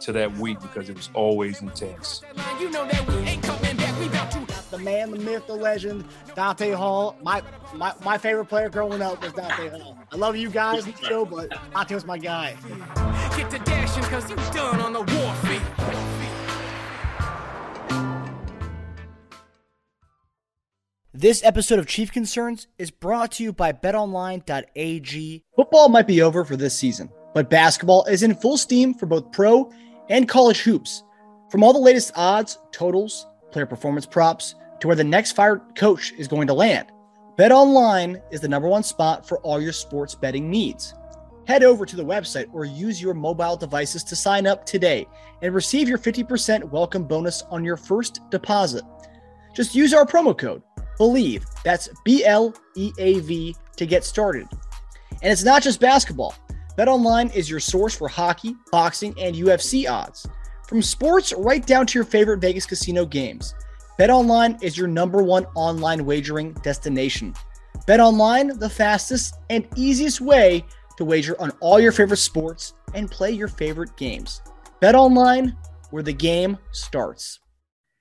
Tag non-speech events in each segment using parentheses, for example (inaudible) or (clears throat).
to that week because it was always intense. You know that we ain't coming back. We about to the man, the myth, the legend, Dante Hall. My my, my favorite player growing up was Dante Hall. I love you guys, (laughs) Joe, but Dante was my guy. get to dashing cause you done on the warfield. This episode of Chief Concerns is brought to you by betonline.ag. Football might be over for this season, but basketball is in full steam for both pro and college hoops. From all the latest odds, totals, player performance props, to where the next fired coach is going to land, BetOnline is the number one spot for all your sports betting needs. Head over to the website or use your mobile devices to sign up today and receive your 50% welcome bonus on your first deposit. Just use our promo code BLEAV, that's B L E A V, to get started. And it's not just basketball. BetOnline is your source for hockey, boxing, and UFC odds. From sports right down to your favorite Vegas casino games, BetOnline is your number one online wagering destination. BetOnline, the fastest and easiest way to wager on all your favorite sports and play your favorite games. BetOnline, where the game starts.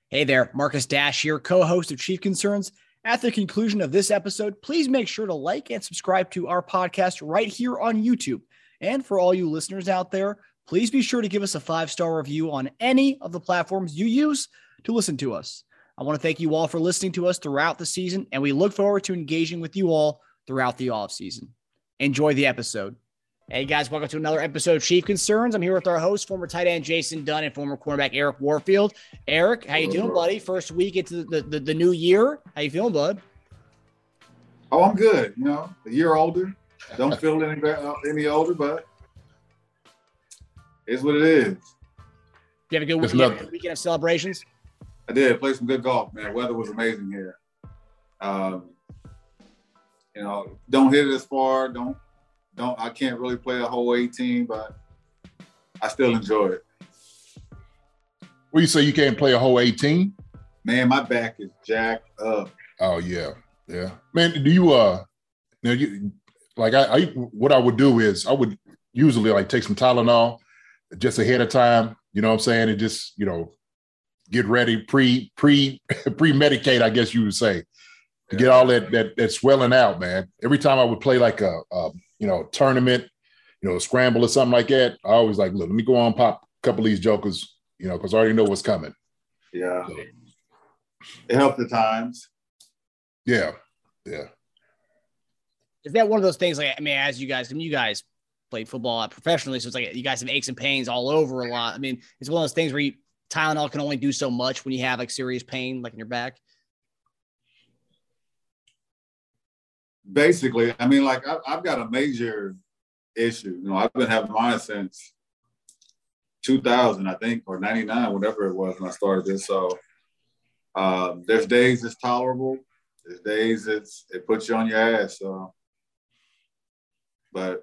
Hey there, Marcus Dash here, co host of Chief Concerns. At the conclusion of this episode, please make sure to like and subscribe to our podcast right here on YouTube. And for all you listeners out there, please be sure to give us a five star review on any of the platforms you use to listen to us. I want to thank you all for listening to us throughout the season, and we look forward to engaging with you all throughout the off season. Enjoy the episode. Hey guys, welcome to another episode of Chief Concerns. I'm here with our host, former tight end Jason Dunn and former cornerback Eric Warfield. Eric, how you doing, buddy? First week into the, the, the new year. How you feeling, bud? Oh, I'm good. You know, a year older. Don't feel any any older, but it's what it is. You have a good weekend, weekend of celebrations? I did play some good golf, man. Weather was amazing here. Um, you know, don't hit it as far. Don't don't. I can't really play a whole 18, but I still enjoy it. Well, you say you can't play a whole 18? Man, my back is jacked up. Oh yeah, yeah. Man, do you uh now you like I, I what I would do is I would usually like take some Tylenol just ahead of time, you know what I'm saying, and just, you know, get ready, pre pre (laughs) pre medicate, I guess you would say, to get all that that that swelling out, man. Every time I would play like a, a you know tournament, you know, a scramble or something like that, I always like, look, let me go on pop a couple of these jokers, you know, because I already know what's coming. Yeah, So, it helped the times. yeah, yeah. Is that one of those things like I mean, as you guys, when you guys played football professionally, so it's like you guys have aches and pains all over a lot. I mean, it's one of those things where you Tylenol can only do so much when you have like serious pain, like in your back. basically, I mean, like I, I've got a major issue. You know, I've been having mine since 2000, I think, or 99, whatever it was when I started this. So um, there's days it's tolerable. There's days it's it puts you on your ass. So, but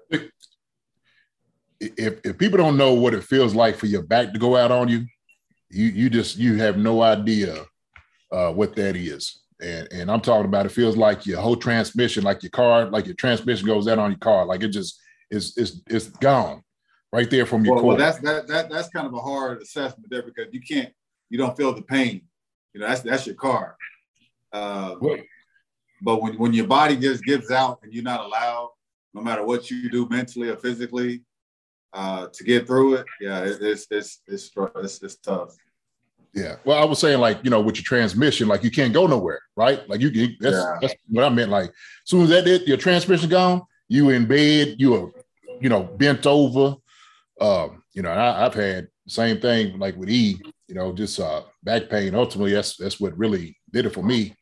if if people don't know what it feels like for your back to go out on you, you you just you have no idea uh, what that is. And and I'm talking about it feels like your whole transmission, like your car, like your transmission goes out on your car, like it just is is it's gone right there from your well, core. well, that's that, that that's kind of a hard assessment there because you can't you don't feel the pain. You know, that's that's your car. Uh, Well, But when, when your body just gives out and you're not allowed, no matter what you do mentally or physically, uh, to get through it, yeah, it, it's, it's it's it's it's tough. Yeah. Well, I was saying like, you know, with your transmission, like you can't go nowhere, right? Like you, you that's, Yeah. that's what I meant. Like, as soon as that it, your transmission gone, you in bed, you are, you know, bent over. Um, you know, and I, I've had the same thing like with E, you know, just uh back pain. Ultimately, that's that's what really did it for me.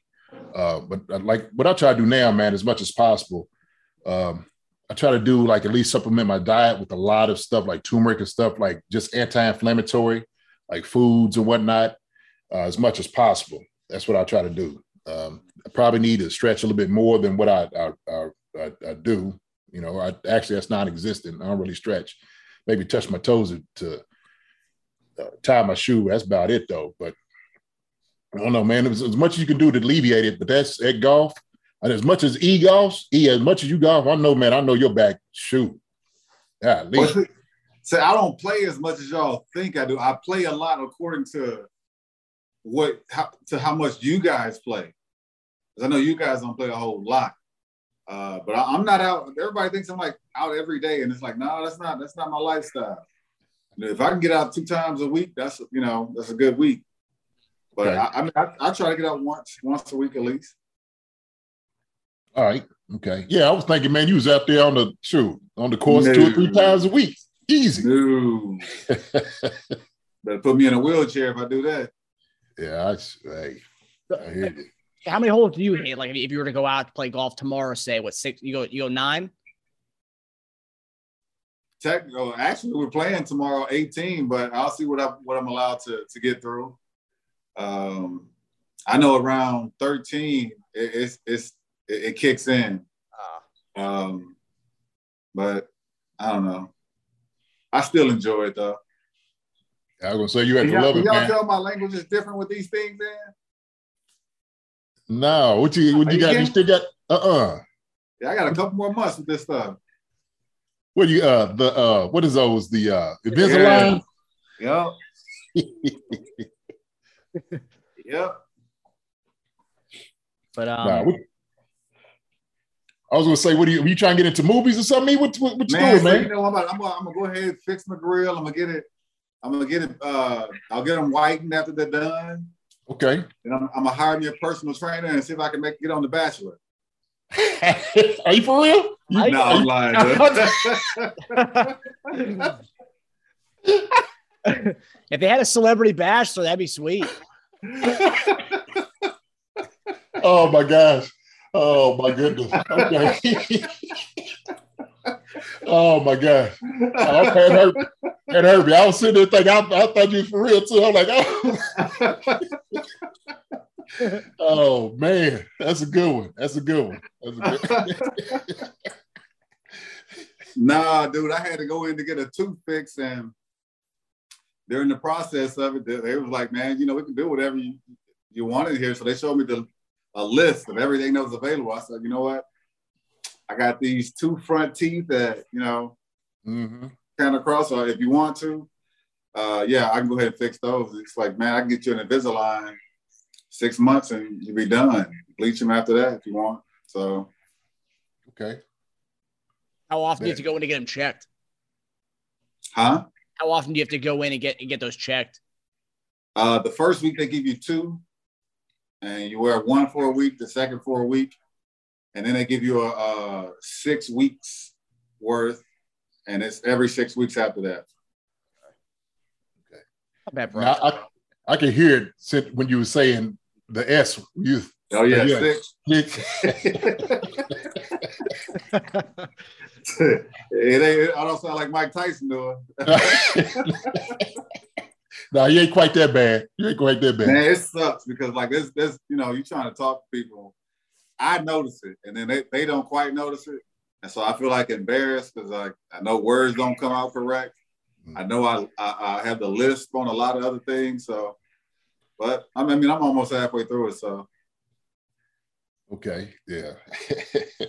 Uh, but uh, like what I try to do now, man, as much as possible, um, I try to do like at least supplement my diet with a lot of stuff like turmeric and stuff like just anti-inflammatory like foods and whatnot uh, as much as possible. That's what I try to do. Um, I probably need to stretch a little bit more than what I I, I, I, do. You know, I actually that's non-existent. I don't really stretch. Maybe touch my toes to uh, tie my shoe. That's about it, though. But I don't know, man. As, as much as you can do to alleviate it, but that's at golf. And as much as e golf, e as much as you golf, I know, man. I know your back. Shoot, yeah. At least. So I don't play as much as y'all think I do. I play a lot according to what how, to how much you guys play. Because I know you guys don't play a whole lot. Uh, but I, am not out. Everybody thinks I'm like out every day, and it's like, no, that's not that's not my lifestyle. if I can get out two times a week, that's you know that's a good week. But okay. I, I, mean, I, I try to get out once once a week at least. All right. Okay. Yeah, I was thinking, man, you was out there on the shoot on the course no. two or three times a week. Easy. No. (laughs) Better put me in a wheelchair if I do that. Yeah, I, hey, I hear you. How many holes do you hit? Like if you were to go out to play golf tomorrow, say what six? You go you go nine. Technical. Oh, actually, we're playing tomorrow, eighteen, but I'll see what I what I'm allowed to to get through. Um, I know around thirteen, it, it's it's it, it kicks in. Uh, um, but I don't know. I still enjoy it though. I was gonna say you had to love it. Y'all man. tell my language is different with these things, man. No, what you what you, got? You still got uh uh Yeah, I got a couple more months with this stuff. What you uh the uh what is those the uh Invisalign? Yeah. Yep. (laughs) yep. But um, nah, what, I was gonna say, what are you? Are you trying to get into movies or something? What what, what you man, doing, man? You know, I'm, about, I'm, gonna, I'm gonna go ahead and fix my grill. I'm gonna get it. I'm gonna get it. Uh, I'll get them whitened after they're done. Okay. And I'm, I'm, gonna hire me a personal trainer and see if I can make get on The Bachelor. (laughs) are you for real? You, no, I'm lying. (laughs) if they had a celebrity bachelor, that'd be sweet. (laughs) oh my gosh. Oh my goodness. Okay. (laughs) oh my God. Oh, had Herbie. Had Herbie. I was sitting there thinking, I, I thought you were for real too. I'm like, oh. (laughs) oh man, that's a good one. That's a good one. A good one. (laughs) nah, dude, I had to go in to get a tooth fix and during the process of it, they was like, man, you know, we can do whatever you, you want in here. So they showed me the a list of everything that was available. I said, you know what? I got these two front teeth that, you know, mm-hmm. kind of cross. So if you want to, uh, yeah, I can go ahead and fix those. It's like, man, I can get you an Invisalign six months and you'll be done. Bleach them after that if you want. So, okay. How often do you have to go in to get them checked? Huh? How often do you have to go in and get and get those checked? Uh, the first week they give you two, and you wear one for a week, the second for a week, and then they give you a, a six weeks worth, and it's every six weeks after that. Okay. Not bad, bro. Now, I, I can hear it when you were saying the S. You, oh yeah, yeah. six. (laughs) it ain't. I don't sound like Mike Tyson doing. (laughs) (laughs) no, you ain't quite that bad. You ain't quite that bad. Man, it sucks because like this, this, you know, you trying to talk to people. I notice it, and then they, they don't quite notice it, and so I feel like embarrassed because like I know words don't come out correct. I know I, I, I have the list on a lot of other things, so. But I mean, I'm almost halfway through it, so. Okay. Yeah. (laughs)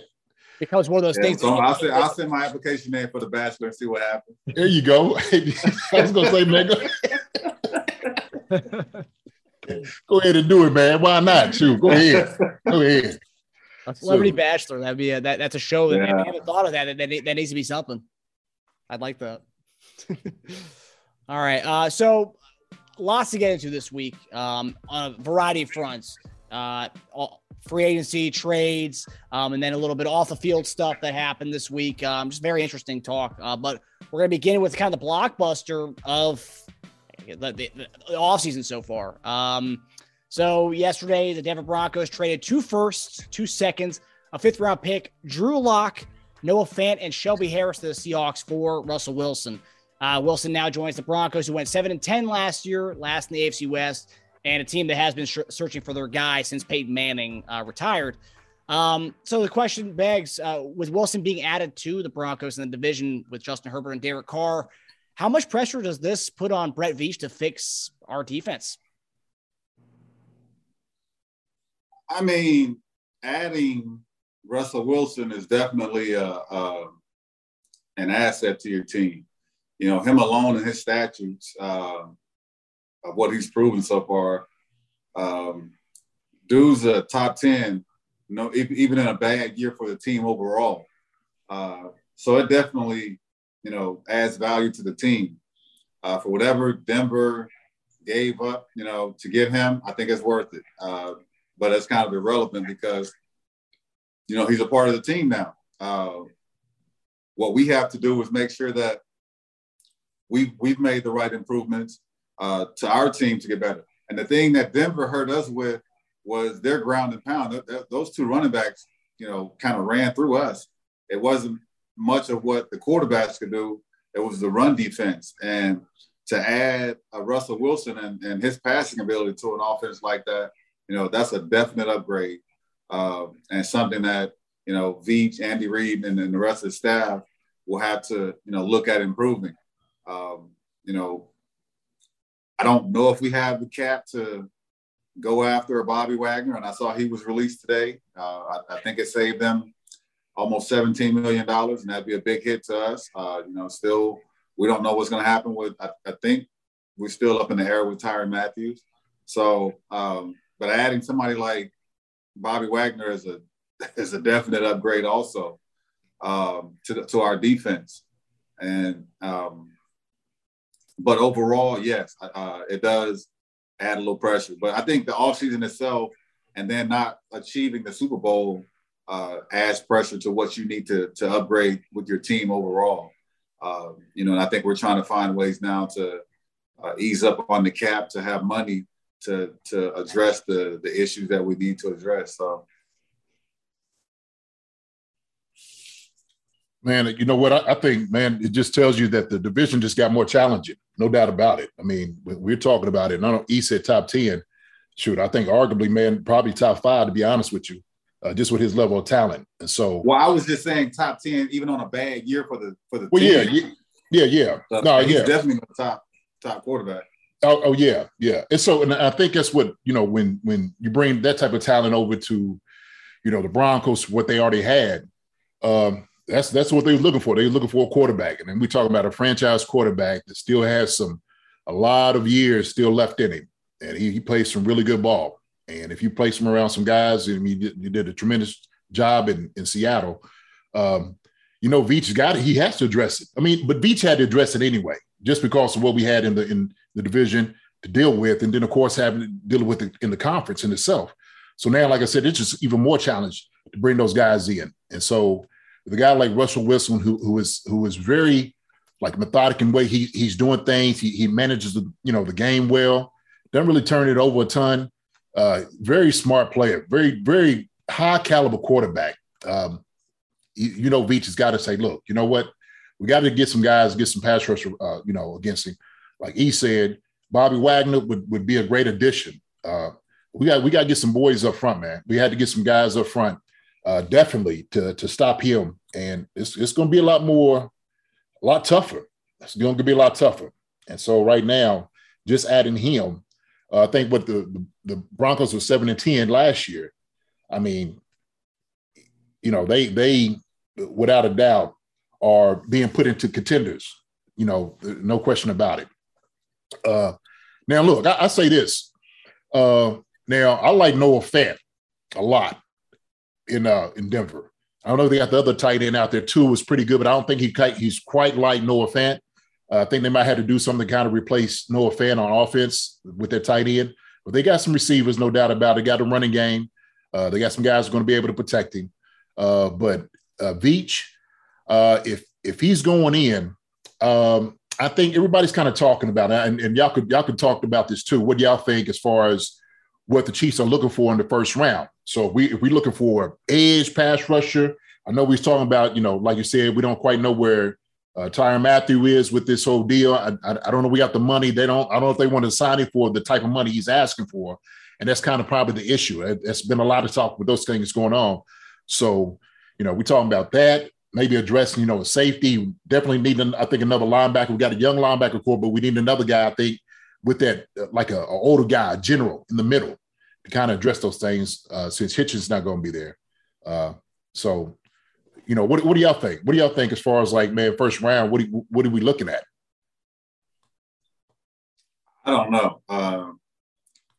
becomes one of those yeah, things. So I'll send, I'll send my application in for the bachelor and see what happens. There you go. (laughs) I was gonna say, Mega. (laughs) go ahead and do it, man. Why not? Shoot, go ahead. Go ahead. A celebrity so, bachelor. That'd be a, that. That's a show that yeah. I haven't thought of that. That, that. that needs to be something. I'd like that. (laughs) All right. Uh, so lots to get into this week um, on a variety of fronts. Uh, free agency trades, um, and then a little bit off the field stuff that happened this week. Um, just very interesting talk. Uh, but we're going to begin with kind of the blockbuster of the, the, the offseason so far. Um, so yesterday, the Denver Broncos traded two firsts, two seconds, a fifth round pick, Drew Lock, Noah Fant, and Shelby Harris to the Seahawks for Russell Wilson. Uh, Wilson now joins the Broncos, who went seven and ten last year, last in the AFC West, and a team that has been sh- searching for their guy since Peyton Manning uh, retired. Um, so the question begs, uh, with Wilson being added to the Broncos in the division with Justin Herbert and Derek Carr, how much pressure does this put on Brett Veach to fix our defense? I mean, adding Russell Wilson is definitely a, a, an asset to your team. You know, him alone and his statutes uh, of what he's proven so far. Um, dude's a top 10, you know, even in a bad year for the team overall. Uh, so it definitely, you know, adds value to the team. Uh, for whatever Denver gave up, you know, to get him, I think it's worth it. Uh, but it's kind of irrelevant because, you know, he's a part of the team now. Uh, what we have to do is make sure that we've we've made the right improvements uh, to our team to get better. And the thing that Denver hurt us with was their ground and pound. Those two running backs, you know, kind of ran through us. It wasn't much of what the quarterbacks could do. It was the run defense. And to add a Russell Wilson and, and his passing ability to an offense like that, you know, that's a definite upgrade uh, and something that, you know, Veach, Andy Reid, and, the rest of the staff will have to, you know, look at improving. Um, you know, I don't know if we have the cap to go after a Bobby Wagner, and I saw he was released today. Uh, I, I, think it saved them almost $17 million, and that'd be a big hit to us. Uh, you know, still, we don't know what's going to happen with, I, I, think we're still up in the air with Tyrann Mathieu. So, um, but adding somebody like Bobby Wagner is a (laughs) is a definite upgrade also um, to the, to our defense. And um, but overall, yes, uh, it does add a little pressure. But I think the offseason itself and then not achieving the Super Bowl uh, adds pressure to what you need to to upgrade with your team overall. Uh, you know, and I think we're trying to find ways now to uh, ease up on the cap to have money to to address the the issues that we need to address. So. Man, you know what? I, I, think, man, it just tells you that the division just got more challenging. No doubt about it. I mean, we're talking about it. And I don't, he said top 10. Shoot, I think arguably, man, probably top five, to be honest with you, uh, just with his level of talent. And so, well, I was just saying top 10, even on a bad year for the, for the, well, team. yeah, yeah, yeah. So, no, yeah. definitely the top, top quarterback. Oh, oh yeah, yeah. And so, and I think that's what you know when when you bring that type of talent over to, you know, the Broncos, what they already had. Um, that's that's what they were looking for. They were looking for a quarterback, and then we talking about a franchise quarterback that still has some a lot of years still left in him, and he, he plays some really good ball. And if you place him around some guys, and you did, you did a tremendous job in in Seattle. Um, you know, Veach got it. He has to address it. I mean, but Veach had to address it anyway, just because of what we had in the in the division to deal with, and then of course having to deal with it in the conference in itself. So now, like I said, it's just even more challenge to bring those guys in. And so the guy like Russell Wilson, who who is who is very like methodic in way he he's doing things, he he manages the you know the game well, doesn't really turn it over a ton. Uh, very smart player, very very high caliber quarterback. Um, you, you know, Veach has got to say, look, you know what, we got to get some guys, get some pass rush, uh, you know, against him like he said, Bobby Wagner would, would be a great addition. Uh, we got we got to get some boys up front, man. We had to get some guys up front, uh, definitely to to stop him. And it's it's going to be a lot more, a lot tougher. It's going to be a lot tougher. And so right now, just adding him, uh, I think what the, the Broncos were seven and ten last year. I mean, you know they they without a doubt are being put into contenders. You know, no question about it. Uh, now, look, I, I say this. Uh, now, I like Noah Fant a lot in uh, in Denver. I don't know if they got the other tight end out there too. Was pretty good, but I don't think he he's quite like Noah Fant. Uh, I think they might have to do something to kind of replace Noah Fant on offense with their tight end. But they got some receivers, no doubt about it. Got a running game. Uh, they got some guys going to be able to protect him. Uh, but uh, Veach, uh, if if he's going in, um, I think everybody's kind of talking about it, and, and y'all could y'all could talk about this too. What y'all think as far as what the Chiefs are looking for in the first round? So if we if we're looking for edge pass rusher, I know we're talking about you know like you said we don't quite know where uh, Tyrann Mathieu is with this whole deal. I, I, I, don't know. We got the money. They don't. I don't know if they want to sign him for the type of money he's asking for, and that's kind of probably the issue. It, has been a lot of talk with those things going on. So, you know, we're talking about that. Maybe addressing, you know, a safety. Definitely need, I think, another linebacker. We got a young linebacker corps, but we need another guy. I think with that, uh, like a, a older guy, general in the middle, to kind of address those things. Uh, since Hitchens not going to be there, uh, so you know, what, what do y'all think? What do y'all think as far as like, man, first round? What do, what are we looking at? I don't know. Um,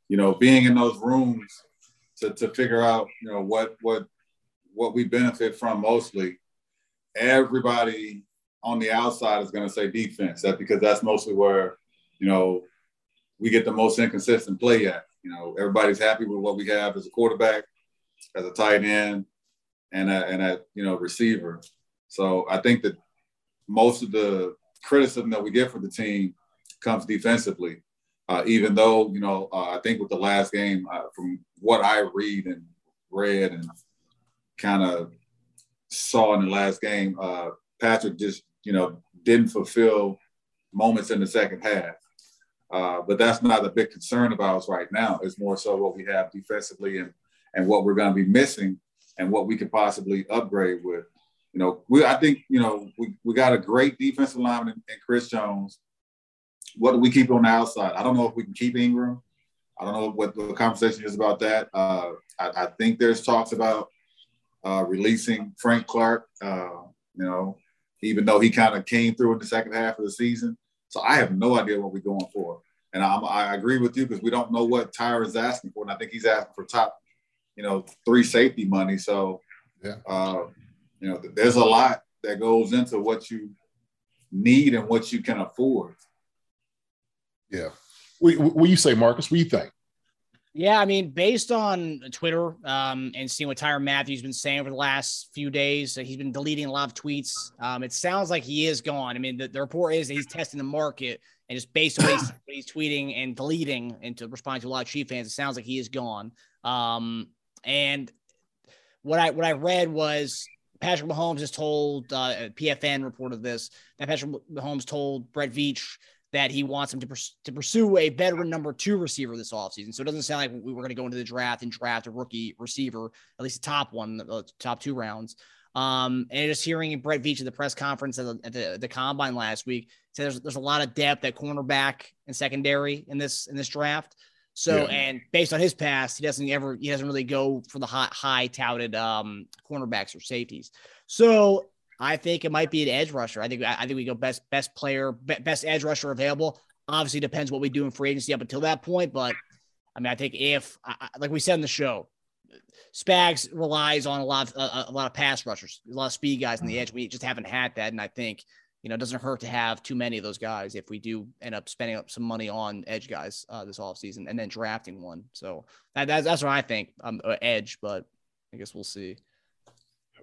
you know, being in those rooms to, to figure out, you know, what what what we benefit from mostly. Everybody on the outside is going to say defense. That because that's mostly where, you know, we get the most inconsistent play at. You know, everybody's happy with what we have as a quarterback, as a tight end, and a, and a you know receiver. So I think that most of the criticism that we get for the team comes defensively. Uh, even though you know, uh, I think with the last game, uh, from what I read and read and kind of saw in the last game, uh, Patrick just you know didn't fulfill moments in the second half. Uh, but that's not a big concern of ours right now. It's more so what we have defensively and and what we're going to be missing and what we could possibly upgrade with. You know, we I think you know we, we got a great defensive lineman in, in Chris Jones. What do we keep on the outside? I don't know if we can keep Ingram. I don't know what the conversation is about that. Uh, I, I, think there's talks about uh, releasing Frank Clark. Uh, you know, even though he kind of came through in the second half of the season, so I have no idea what we're going for. And I'm, i agree with you because we don't know what Tyra is asking for, and I think he's asking for top you know, three safety money. So, yeah. uh, you know, there's a lot that goes into what you need and what you can afford. Yeah. What, what do you say, Marcus? What do you think? Yeah, I mean, based on Twitter um, and seeing what Tyrann Mathieu's been saying over the last few days, he's been deleting a lot of tweets. Um, it sounds like he is gone. I mean, the, the report is that he's testing the market, and just based on what he's, tweeting and deleting and to respond to a lot of Chief fans, it sounds like he is gone. Um, and what I what I read was Patrick Mahomes has told uh, PFN reported this that Patrick Mahomes told Brett Veach that he wants him to, pers- to pursue a veteran number two receiver this offseason. So it doesn't sound like we were going to go into the draft and draft a rookie receiver, at least the top one, the top two rounds. Um, and just hearing Brett Veach at the press conference at the, at the, the combine last week, said there's, there's a lot of depth at cornerback and secondary in this in this draft. So, yeah. and based on his past, he doesn't ever, he doesn't really go for the high, high touted um, cornerbacks or safeties. So, I think it might be an edge rusher. I think, I think we go best, best player, best edge rusher available. Obviously, depends what we do in free agency up until that point. But I mean, I think if, like we said in the show, Spags relies on a lot of a, a lot of pass rushers, a lot of speed guys in the mm-hmm. edge. We just haven't had that, and I think you know, it doesn't hurt to have too many of those guys if we do end up spending up some money on edge guys uh, this offseason and then drafting one. So that, that's, that's what I think. Um, uh, edge, but I guess we'll see.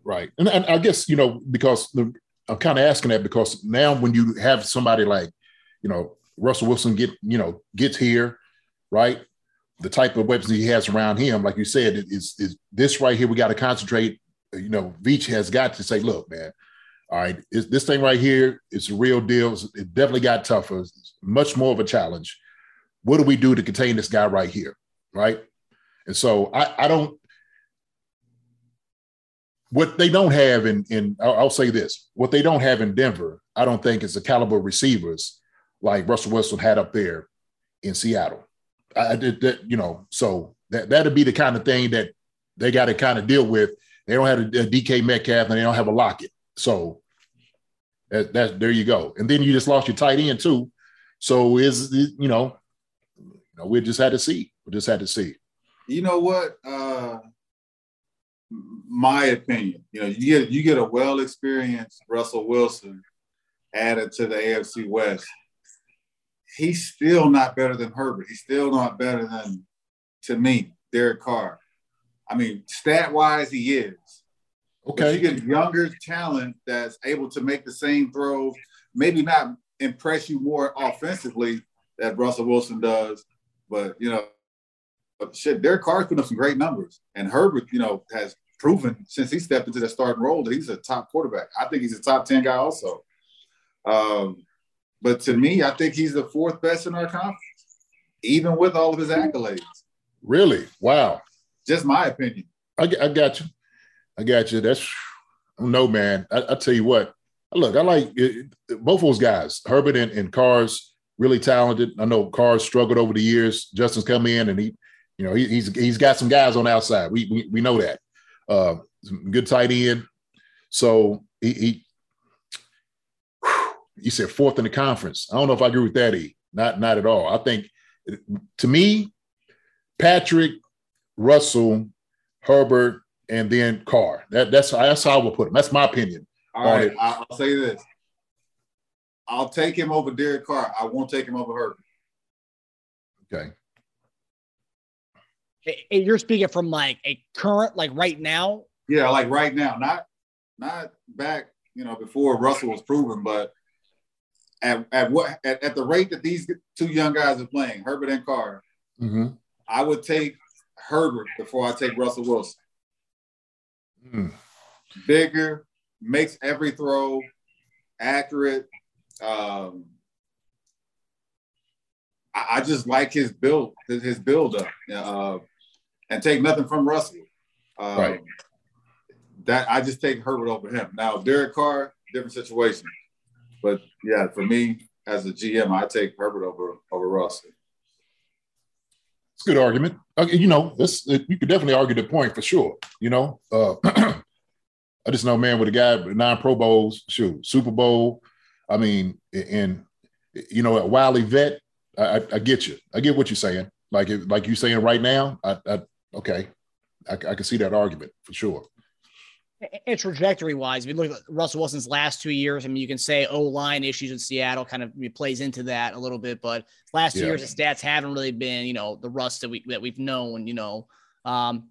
Right. And, and I guess, you know, because the, I'm kind of asking that because now when you have somebody like, you know, Russell Wilson get, you know, gets here, right? The type of weapons he has around him, like you said, is, is this right here. We got to concentrate. Uh, you know, Veach has got to say, look, man, all right, it's, this thing right here, it's a real deal. It definitely got tougher. It's much more of a challenge. What do we do to contain this guy right here? Right. And so I, I don't, what they don't have in, in I'll, say this, what they don't have in Denver, I don't think is the caliber receivers like Russell Wilson had up there in Seattle. I did that, you know, so that, that'd be the kind of thing that they got to kind of deal with. They don't have a, a DK Metcalf and they don't have a Lockett. So that, that there you go. And then you just lost your tight end too. So is you know, you know, we just had to see. We just had to see. You know what? Uh my opinion, you know, you get you get a well experienced Russell Wilson added to the AFC West. He's still not better than Herbert. He's still not better than to me, Derek Carr. I mean, stat wise, he is. Okay. But you get younger talent that's able to make the same throws, maybe not impress you more offensively that Russell Wilson does, but you know, shit, Derek Carr's putting up some great numbers. And Herbert, you know, has proven since he stepped into that starting role that he's a top quarterback. I think he's a top 10 guy also. Um, but to me, I think he's the fourth best in our conference, even with all of his accolades. Really? Wow. Just my opinion. I, I got you. I got you. That's no man. I, I tell you what. Look, I like it, both those guys, Herbert and, and Carr's really talented. I know Carr's struggled over the years. Justin's come in and he, you know, he, he's he's got some guys on the outside. We we, we know that. Uh, good tight end. So he, he you said fourth in the conference. I don't know if I agree with that. E. Not not at all. I think to me, Patrick, Russell, Herbert, and then Carr. That that's that's how I would put him. That's my opinion. All right, I'll say this. I'll take him over Derek Carr. I won't take him over Herbert. Okay. You're speaking from like a current, like right now. Yeah, like right now, not not back, you know, before Russell was proven, but at, at what at, at the rate that these two young guys are playing, Herbert and Carr, mm-hmm. I would take Herbert before I take Russell Wilson. Mm. Bigger, makes every throw accurate. Um, I, I just like his build, his, his build up, uh, and take nothing from Russell. Um, right. That I just take Herbert over him. Now Derek Carr, different situation, but yeah, for me as a GM, I take Herbert over over Russell. It's a good argument. Okay, you know, this you could definitely argue the point for sure. You know, uh, (clears throat) I just know, man, with a guy with nine Pro Bowls, shoot, Super Bowl. I mean, and you know, a wily vet. I, I, get you. I get what you're saying. Like, like you saying right now. I, I okay, I, I can see that argument for sure. And trajectory wise, if you look at Russell Wilson's last two years, I mean, you can say O line issues in Seattle kind of plays into that a little bit, but last two yeah. years, the stats haven't really been, you know, the rust that we that we've known, you know. Um,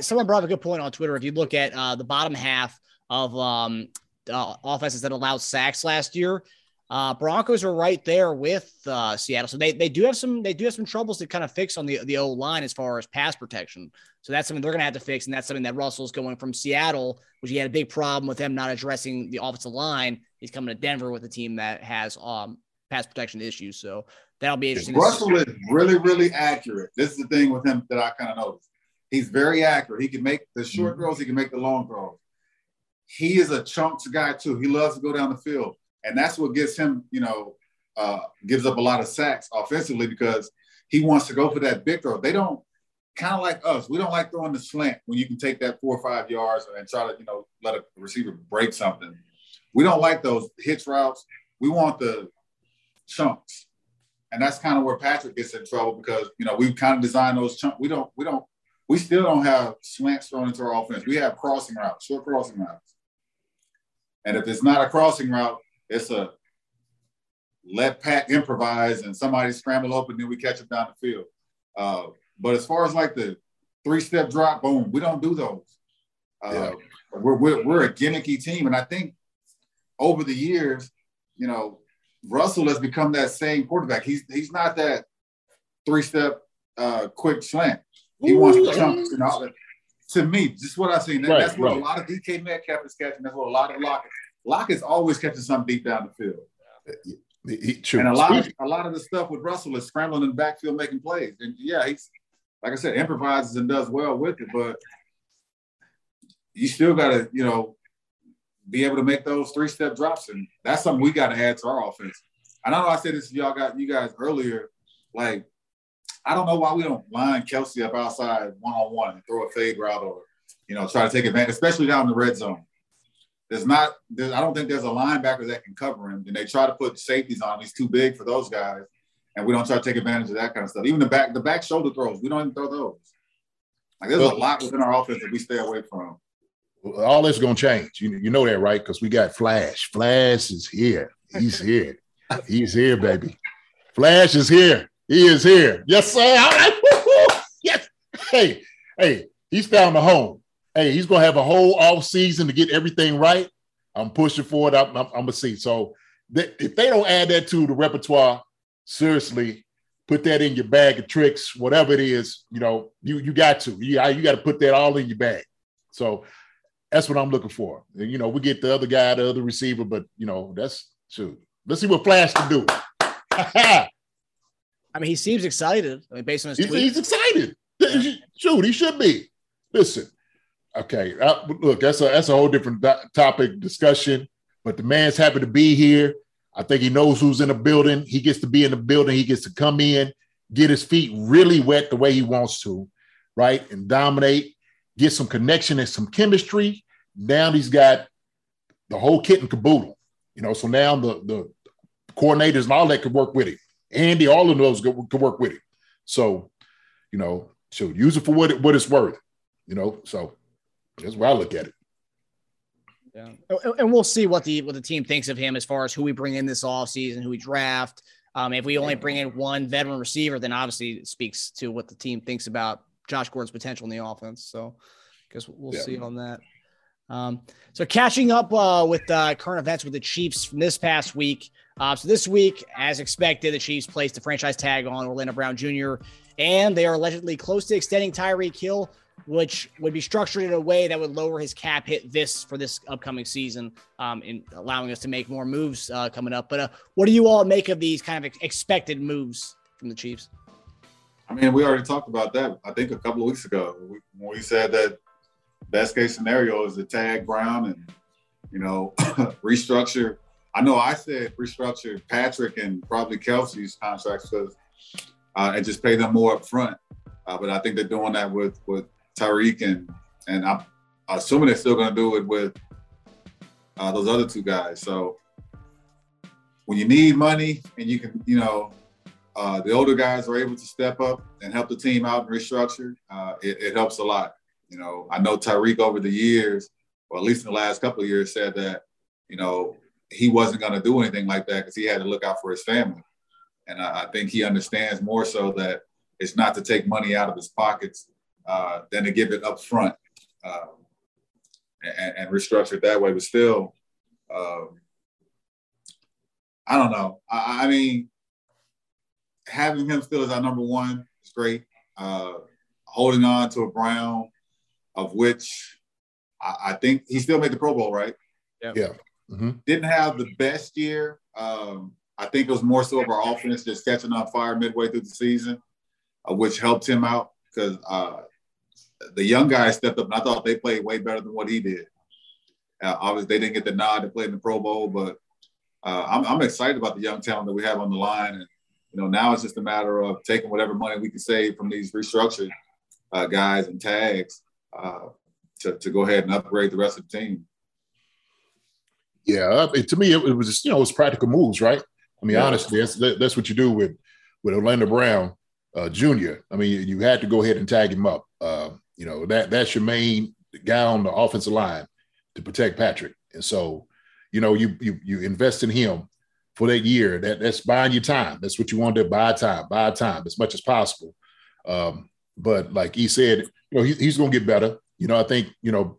someone brought up a good point on Twitter. If you look at uh, the bottom half of um, uh, offenses that allowed sacks last year, uh, Broncos are right there with uh, Seattle, so they they do have some they do have some troubles to kind of fix on the the O line as far as pass protection. So that's something they're going to have to fix, and that's something that Russell's going from Seattle, which he had a big problem with them not addressing the offensive line. He's coming to Denver with a team that has um, pass protection issues. So that'll be interesting. Russell is really really accurate. This is the thing with him that I kind of noticed. He's very accurate. He can make the short mm-hmm. throws. He can make the long throws. He is a chunks guy too. He loves to go down the field and that's what gets him, you know, uh, gives up a lot of sacks offensively because he wants to go for that big throw. They don't kind of like us. We don't like throwing the slant when you can take that four or five yards and try to, you know, let a receiver break something. We don't like those hitch routes. We want the chunks. And that's kind of where Patrick gets in trouble because, you know, we've kind of designed those chunks. We don't, we don't, we still don't have slants thrown into our offense. We have crossing routes, short crossing routes. And if it's not a crossing route, it's a let Pat improvise and somebody scramble open, then we catch him down the field. Uh, but as far as like the three step drop, boom, we don't do those. Uh, yeah. we're, we're, we're a gimmicky team. And I think over the years, you know, Russell has become that same quarterback. He's he's not that three step uh, quick slant. He Ooh, wants to jump. You know, to me, just what I've seen. Right, that's what right. a lot of DK Metcalf is catching. That's what a lot of Lockett Lockett's always catching something deep down the field. He, he, and a lot of a lot of the stuff with Russell is scrambling in the backfield, making plays. And yeah, he's like I said, improvises and does well with it, but you still got to, you know, be able to make those three step drops, and that's something we got to add to our offense. And I know I said this to y'all got you guys earlier, like I don't know why we don't line Kelsey up outside one on one and throw a fade route or you know try to take advantage, especially down in the red zone. There's not, there's, I don't think there's a linebacker that can cover him. And they try to put safeties on. Him. He's too big for those guys. And we don't try to take advantage of that kind of stuff. Even the back, the back shoulder throws, we don't even throw those. Like there's well, a lot within our offense that we stay away from. All this going to change. You, you know that, right? Because we got Flash. Flash is here. He's (laughs) here. He's here, baby. Flash is here. He is here. Yes, sir. All right. (laughs) Yes. Hey, hey, he's found a home hey, he's gonna have a whole off season to get everything right. I'm pushing for it. I'm, I'm, I'm gonna see. So th- if they don't add that to the repertoire, seriously, put that in your bag of tricks, whatever it is. You know, you you got to. Yeah, you, you got to put that all in your bag. So that's what I'm looking for. And, you know, we get the other guy, the other receiver, but you know, that's Shoot. Let's see what Flash can do. (laughs) I mean, he seems excited. I mean, based on his he's, tweet. he's excited. Shoot, he should be. Listen, okay, uh, look, that's a that's a whole different topic discussion. But the man's happy to be here. I think he knows who's in the building. He gets to be in the building. He gets to come in, get his feet really wet the way he wants to, right, and dominate. Get some connection and some chemistry. Now he's got the whole kit and caboodle. You know, so now the the coordinators and all that could work with him. Andy, all of those could, could work with him. So, you know, so use it for what it, what it's worth. You know, so that's where I look at it. Yeah. And- And we'll see what the what the team thinks of him as far as who we bring in this offseason, who we draft. Um, if we only bring in one veteran receiver, then obviously it speaks to what the team thinks about Josh Gordon's potential in the offense. So I guess we'll Yeah. see on that. Um, so catching up uh, with uh, current events with the Chiefs from this past week. Uh, so this week, as expected, the Chiefs placed the franchise tag on Orlando Brown Jr. and they are allegedly close to extending Tyreek Hill, which would be structured in a way that would lower his cap hit this for this upcoming season, um, in allowing us to make more moves uh, coming up. But uh, what do you all make of these kind of ex- expected moves from the Chiefs? I mean, we already talked about that. I think a couple of weeks ago we, when we said that best case scenario is to tag Brown and you know (coughs) restructure. I know I said restructure Patrick and probably Kelsey's contracts because uh, and just pay them more up front. Uh, but I think they're doing that with with Tyreek and and I'm assuming they're still going to do it with uh, those other two guys. So when you need money and you can, you know, uh, the older guys are able to step up and help the team out and restructure, uh, it, it helps a lot. You know, I know Tyreek over the years, or at least in the last couple of years, said that, you know, he wasn't going to do anything like that because he had to look out for his family. And I, I think he understands more so that it's not to take money out of his pockets uh, than to give it up front uh, and, and restructure it that way. But still, um, I don't know. I, I mean, having him still as our number one is great. Uh, holding on to a Brown, of which I, I think he still made the Pro Bowl, right? Yeah. Mhm. Didn't have the best year. Um, I think it was more so of our offense just catching on fire midway through the season, uh, which helped him out because uh, the young guys stepped up and I thought they played way better than what he did. Uh, obviously, they didn't get the nod to play in the Pro Bowl, but uh, I'm, I'm excited about the young talent that we have on the line. And, you know, now it's just a matter of taking whatever money we can save from these restructured uh, guys and tags uh, to, to go ahead and upgrade the rest of the team. Yeah, to me, it, it was just, you know, it was practical moves, right? I mean, Yeah. honestly, that's that, that's what you do with with Orlando Brown uh, Jr. I mean, you had to go ahead and tag him up. Uh, you know, that that's your main guy on the offensive line to protect Patrick, and so you know, you you you invest in him for that year. That that's buying you time. That's what you want to do, buy time, buy time as much as possible. Um, but like he said, you know, he, he's to get better. You know, I think you know,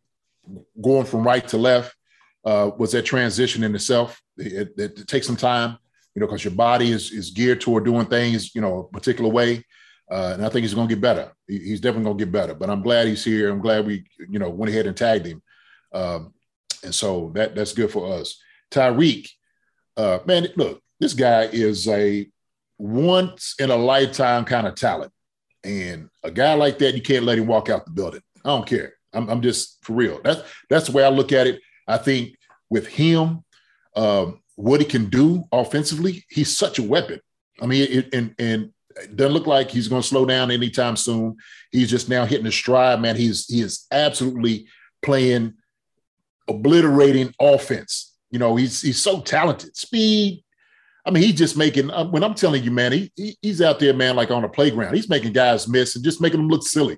going from right to left uh, was that transition in itself. It, it, it takes some time, you know, because your body is is geared toward doing things, you know, a particular way. Uh, and I think he's going to get better. He's definitely going to get better. But I'm glad he's here. I'm glad we, you know, went ahead and tagged him. Um, and so that that's good for us. Tyreek, uh, man, look, this guy is a once in a lifetime kind of talent. And a guy like that, you can't let him walk out the building. I don't care. I'm, I'm just for real. That's that's the way I look at it. I think with him, um, what he can do offensively, he's such a weapon. I mean, it, and and doesn't look like he's going to slow down anytime soon. He's just now hitting his stride, man. He's he is absolutely playing, obliterating offense. You know, he's he's so talented. Speed. I mean, he's just making. uh, When I'm telling you, man, he, he he's out there, man, like on a playground. He's making guys miss and just making them look silly.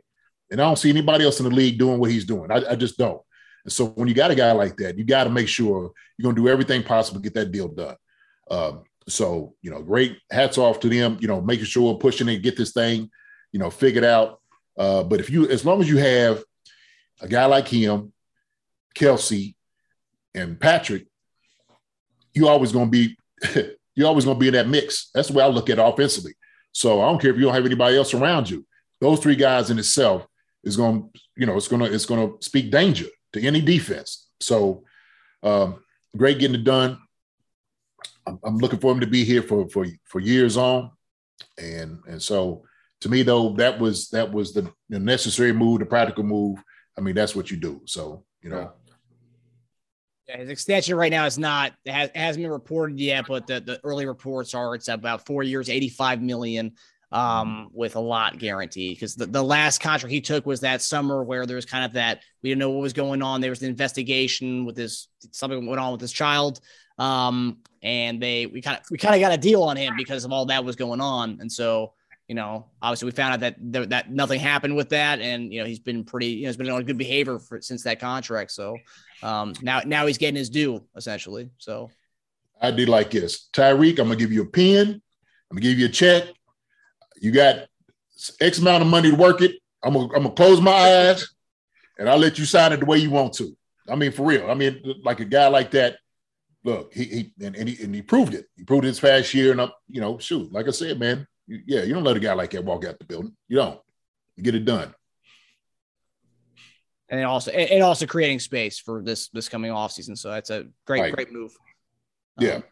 And I don't see anybody else in the league doing what he's doing. I, I just don't. And so when you got a guy like that, you got to make sure you're going to do everything possible to get that deal done. Um, so, you know, great hats off to them, you know, making sure we're pushing and get this thing, you know, figured out. Uh, but if you, as long as you have a guy like him, Kelsey, and Patrick, you always going to be, (laughs) you're always going to be in that mix. That's the way I look at it offensively. So I don't care if you don't have anybody else around you. Those three guys in itself is going to, you know, it's going to, it's going to speak danger to any defense. So um, great getting it done. I'm, I'm looking for him to be here for for for years on, and and so to me though that was that was the, the necessary move, the practical move. I mean that's what you do. So you know. Yeah, his extension right now is not has, hasn't been reported yet, but the, the early reports are it's about four years, 85 million um, with a lot guaranteed. Because the, the last contract he took was that summer where there was kind of that we didn't know what was going on. There was an investigation with this something went on with his child. Um, and they we kind of we kind of got a deal on him because of all that was going on. And so, you know, obviously we found out that that, that nothing happened with that. And you know, he's been pretty, you know, he's been on good behavior for, since that contract. So um, now now he's getting his due essentially. So I do like this. Tyreek, I'm gonna give you a pen, I'm gonna give you a check. You got X amount of money to work it. I'm gonna, I'm gonna close my eyes and I'll let you sign it the way you want to. I mean, for real. I mean, like a guy like that, look, he, he and, and he and he proved it. He proved it this past year, and up, you know, shoot, like I said, man, you, yeah, you don't let a guy like that walk out the building. You don't. You get it done. And also, and also creating space for this this coming off season. So that's a great, Right. great move. Yeah. Um,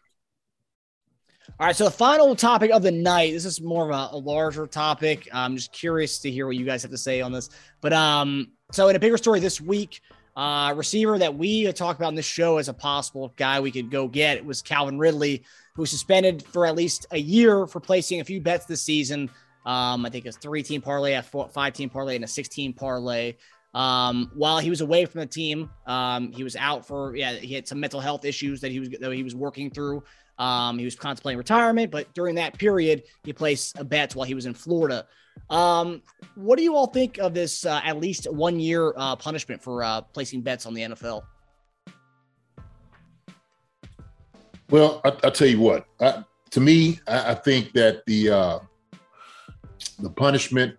all right, so the final topic of the night. This is more of a, a larger topic. I'm just curious to hear what you guys have to say on this. But um, so in a bigger story this week, uh, receiver that we talked about in this show as a possible guy we could go get it was Calvin Ridley, who was suspended for at least a year for placing a few bets this season. Um, I think it's three team parlay, a four, five team parlay, and a 16 parlay. Um, while he was away from the team, um, he was out for yeah, he had some mental health issues that he was that he was working through. Um, he was contemplating retirement, but during that period, he placed a bet while he was in Florida. Um, what do you all think of this uh, at least one year uh, punishment for uh, placing bets on the NFL? Well, I, I'll tell you what. I, to me, I, I think that the uh, the punishment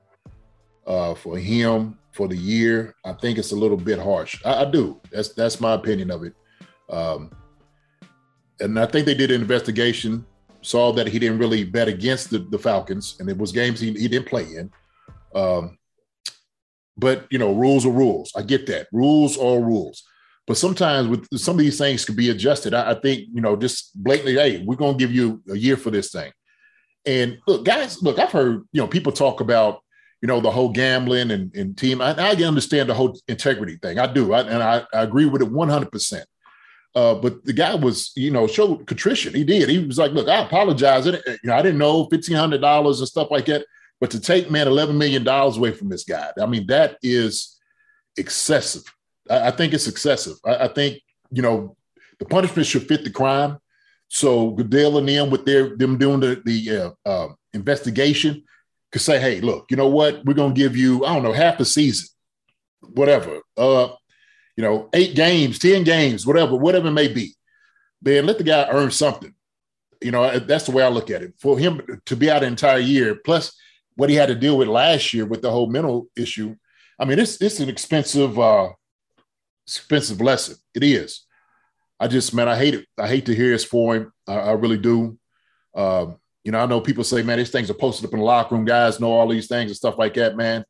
uh, for him for the year, I think it's a little bit harsh. I, I do. That's that's my opinion of it. Um, and I think they did an investigation, saw that he didn't really bet against the, the Falcons, and it was games he, he didn't play in. Um, but you know, rules are rules. I get that. Rules are rules. But sometimes with some of these things can be adjusted. I, I think, you know, just blatantly, hey, we're gonna give you a year for this thing. And look, guys, look, I've heard, you know, people talk about, you know, the whole gambling and, and team. I, I understand the whole integrity thing. I do. I, and I, I agree with it 100%. Uh, but the guy was, you know, showed contrition. He did. He was like, "Look, I apologize. You know, I didn't know fifteen hundred dollars and stuff like that. But to take man eleven million dollars away from this guy, I mean, that is excessive. I, I think it's excessive. I, I think you know the punishment should fit the crime. So Goodell and them with their them doing the the uh, uh, investigation could say, "Hey, look, you know what? We're gonna give you I don't know half a season, whatever." Uh, you know, eight games, 10 games, whatever, whatever it may be. Then let the guy earn something. You know, that's the way I look at it. For him to be out an entire year, plus what he had to deal with last year with the whole mental issue. I mean, it's it's an expensive, uh expensive lesson. It is. I just, man, I hate it. I hate to hear it's for him. I, I really do. Um, you know, I know people say, man, these things are posted up in the locker room. Guys know all these things and stuff like that, man.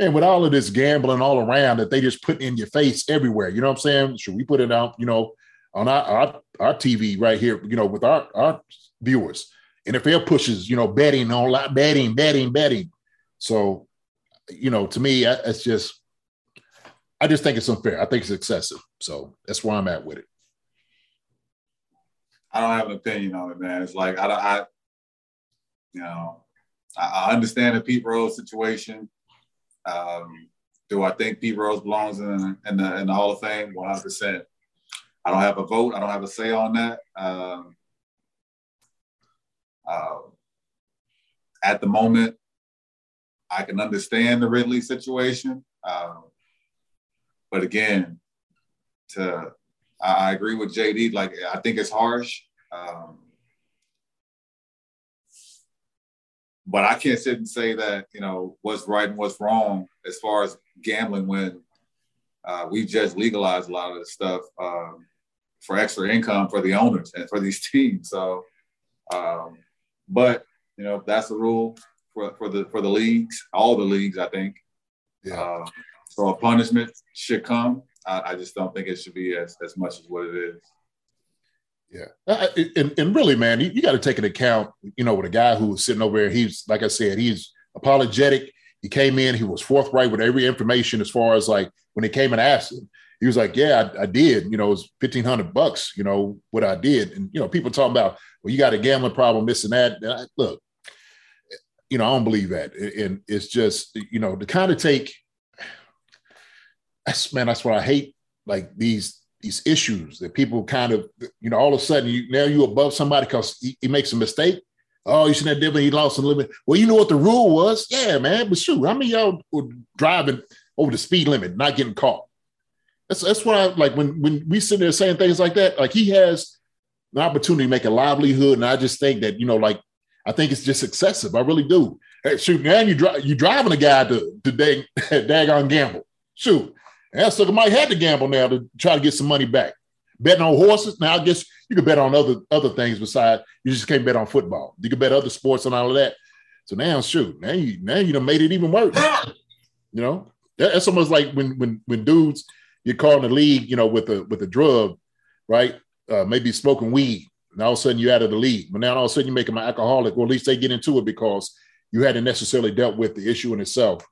And with all of this gambling all around that they just put in your face everywhere, you know what I'm saying? Should we put it out, you know, on our, our, our TV right here, you know, with our, our viewers? NFL pushes, you know, betting online, betting, betting, betting. So, you know, to me, it's just, I just think it's unfair. I think it's excessive. So that's where I'm at with it. I don't have an opinion on it, man. It's like I, don't I you know, I understand the Pete Rose situation. Um, do I think Pete Rose belongs in, in the in the Hall of Fame? One hundred percent. I don't have a vote. I don't have a say on that. Um, uh, at the moment, I can understand the Ridley situation, um, but again, to I, I agree with JD. Like I think it's harsh. Um, but I can't sit and say that you know what's right and what's wrong as far as gambling when uh, we just legalized a lot of this stuff um, for extra income for the owners and for these (laughs) teams. So, um, but you know that's the rule for, for the for the leagues, all the leagues, I think. Yeah. Uh, so a punishment should come. I, I just don't think it should be as, as much as what it is. Yeah, uh, and, and really, man, you, you got to take an account, you know, with a guy who was sitting over there. He's like I said, he's apologetic. He came in, he was forthright with every information as far as like when they came and asked him, he was like, "Yeah, I, I did. You know, it was fifteen hundred bucks. You know what I did." And you know, people talking about, "Well, you got a gambling problem, this and that." And I, look, you know, I don't believe that, and it's just you know to kind of take. (sighs) That's man, that's what I hate. Like these these issues that people kind of, you know, all of a sudden you now you above somebody because he, he, makes a mistake. Oh, you shouldn't have but he lost a limit. Well, you know what the rule was? Yeah, man. But shoot, how many y'all were driving over the speed limit, not getting caught? That's that's what I like when when we sit there saying things like that. Like he has an opportunity to make a livelihood, and I just think that you know, like I think it's just excessive. I really do. Hey, shoot, man, you drive you driving a guy to to dag, (laughs) daggone gamble. Shoot, and so might have to gamble now to try to get some money back. Betting on horses. Now I guess you could bet on other other things besides you just can't bet on football. You could bet other sports and all of that. So now shoot, now you now you done made it even worse. you know, that's almost like when when when dudes you're calling the league, you know, with a with a drug, right? Uh, maybe smoking weed, and all of a sudden you're out of the league. But now all of a sudden you make them an alcoholic, or at least they get into it because you hadn't necessarily dealt with the issue in itself.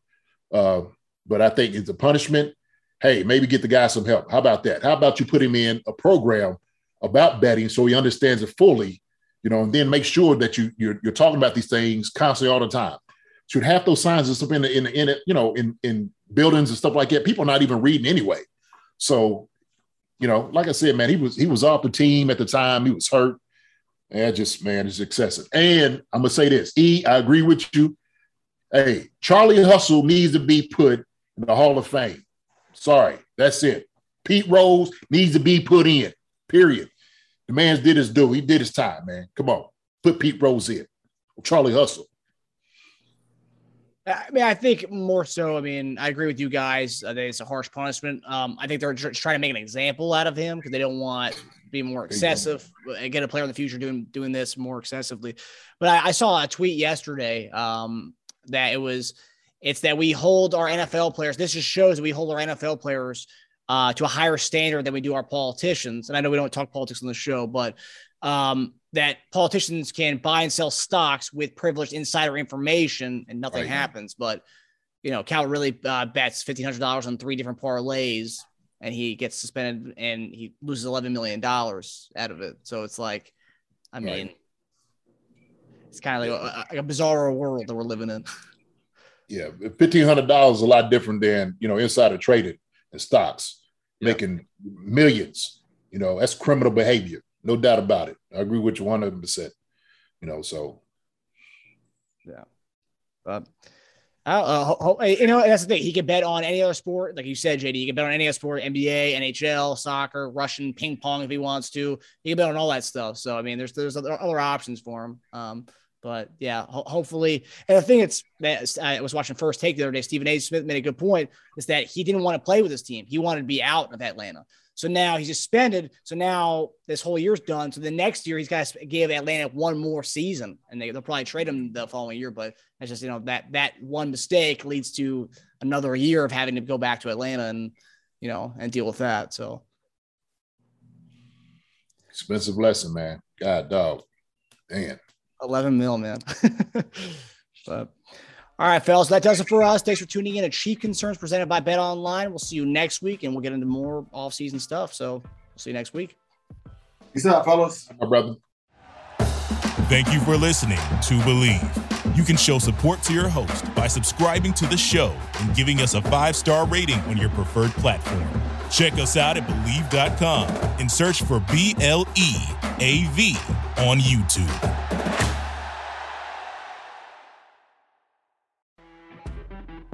Uh, but I think it's a punishment. Hey, maybe get the guy some help. How about that? How about you put him in a program about betting so he understands it fully, you know, and then make sure that you you're, you're talking about these things constantly all the time. Should have those signs and stuff in the, in the, in it, you know, in in buildings and stuff like that. People are not even reading anyway. So, you know, like I said, man, he was he was off the team at the time. He was hurt. And just man, it's excessive. And I'm gonna say this, E, I agree with you. Hey, Charlie Hustle needs to be put in the Hall of Fame. Sorry, that's it. Pete Rose needs to be put in. Period. The man's did his due. He did his time, man. Come on, put Pete Rose in. Charlie Hustle. I mean, I think more so. I mean, I agree with you guys. I think it's a harsh punishment. Um, I think they're just trying to make an example out of him because they don't want to be more excessive and get a player in the future doing doing this more excessively. But I, I saw a tweet yesterday um, that it was it's that we hold our NFL players. This just shows that we hold our NFL players uh, to a higher standard than we do our politicians. And I know we don't talk politics on the show, but um, that politicians can buy and sell stocks with privileged insider information and nothing right. happens. But you know, Cal Ridley uh, bets fifteen hundred dollars on three different parlays, and he gets suspended and he loses eleven million dollars out of it. So it's like, I mean, right. it's kind of like a, like a bizarre world that we're living in. (laughs) Yeah, fifteen hundred dollars is a lot different than you know insider trading and stocks, yeah. making millions. You know, that's criminal behavior. No doubt about it. I agree with you 100%. You know, so. Yeah. But. Uh, uh, you know, that's the thing. He can bet on any other sport, like you said, JD. He can bet on any other sport: NBA, NHL, soccer, Russian ping pong, if he wants to. He can bet on all that stuff. So, I mean, there's there's other, other options for him. Um, but yeah, ho- hopefully. And the thing it's I was watching First Take the other day. Stephen A. Smith made a good point: is that he didn't want to play with his team. He wanted to be out of Atlanta. So now he's suspended. So now this whole year's done. So the next year he's got to give Atlanta one more season, and they, they'll probably trade him the following year. But that's just you know that that one mistake leads to another year of having to go back to Atlanta and you know and deal with that. So expensive lesson, man. God, dog, damn. Eleven mil, man. (laughs) but all right, fellas, that does it for us. Thanks for tuning in to Chief Concerns presented by Bet Online. We'll see you next week, and we'll get into more off-season stuff. So we'll see you next week. Peace out, fellas. My brother. Thank you for listening to Bleav. You can show support to your host by subscribing to the show and giving us a five-star rating on your preferred platform. Check us out at Bleav.com and search for B L E A V on YouTube.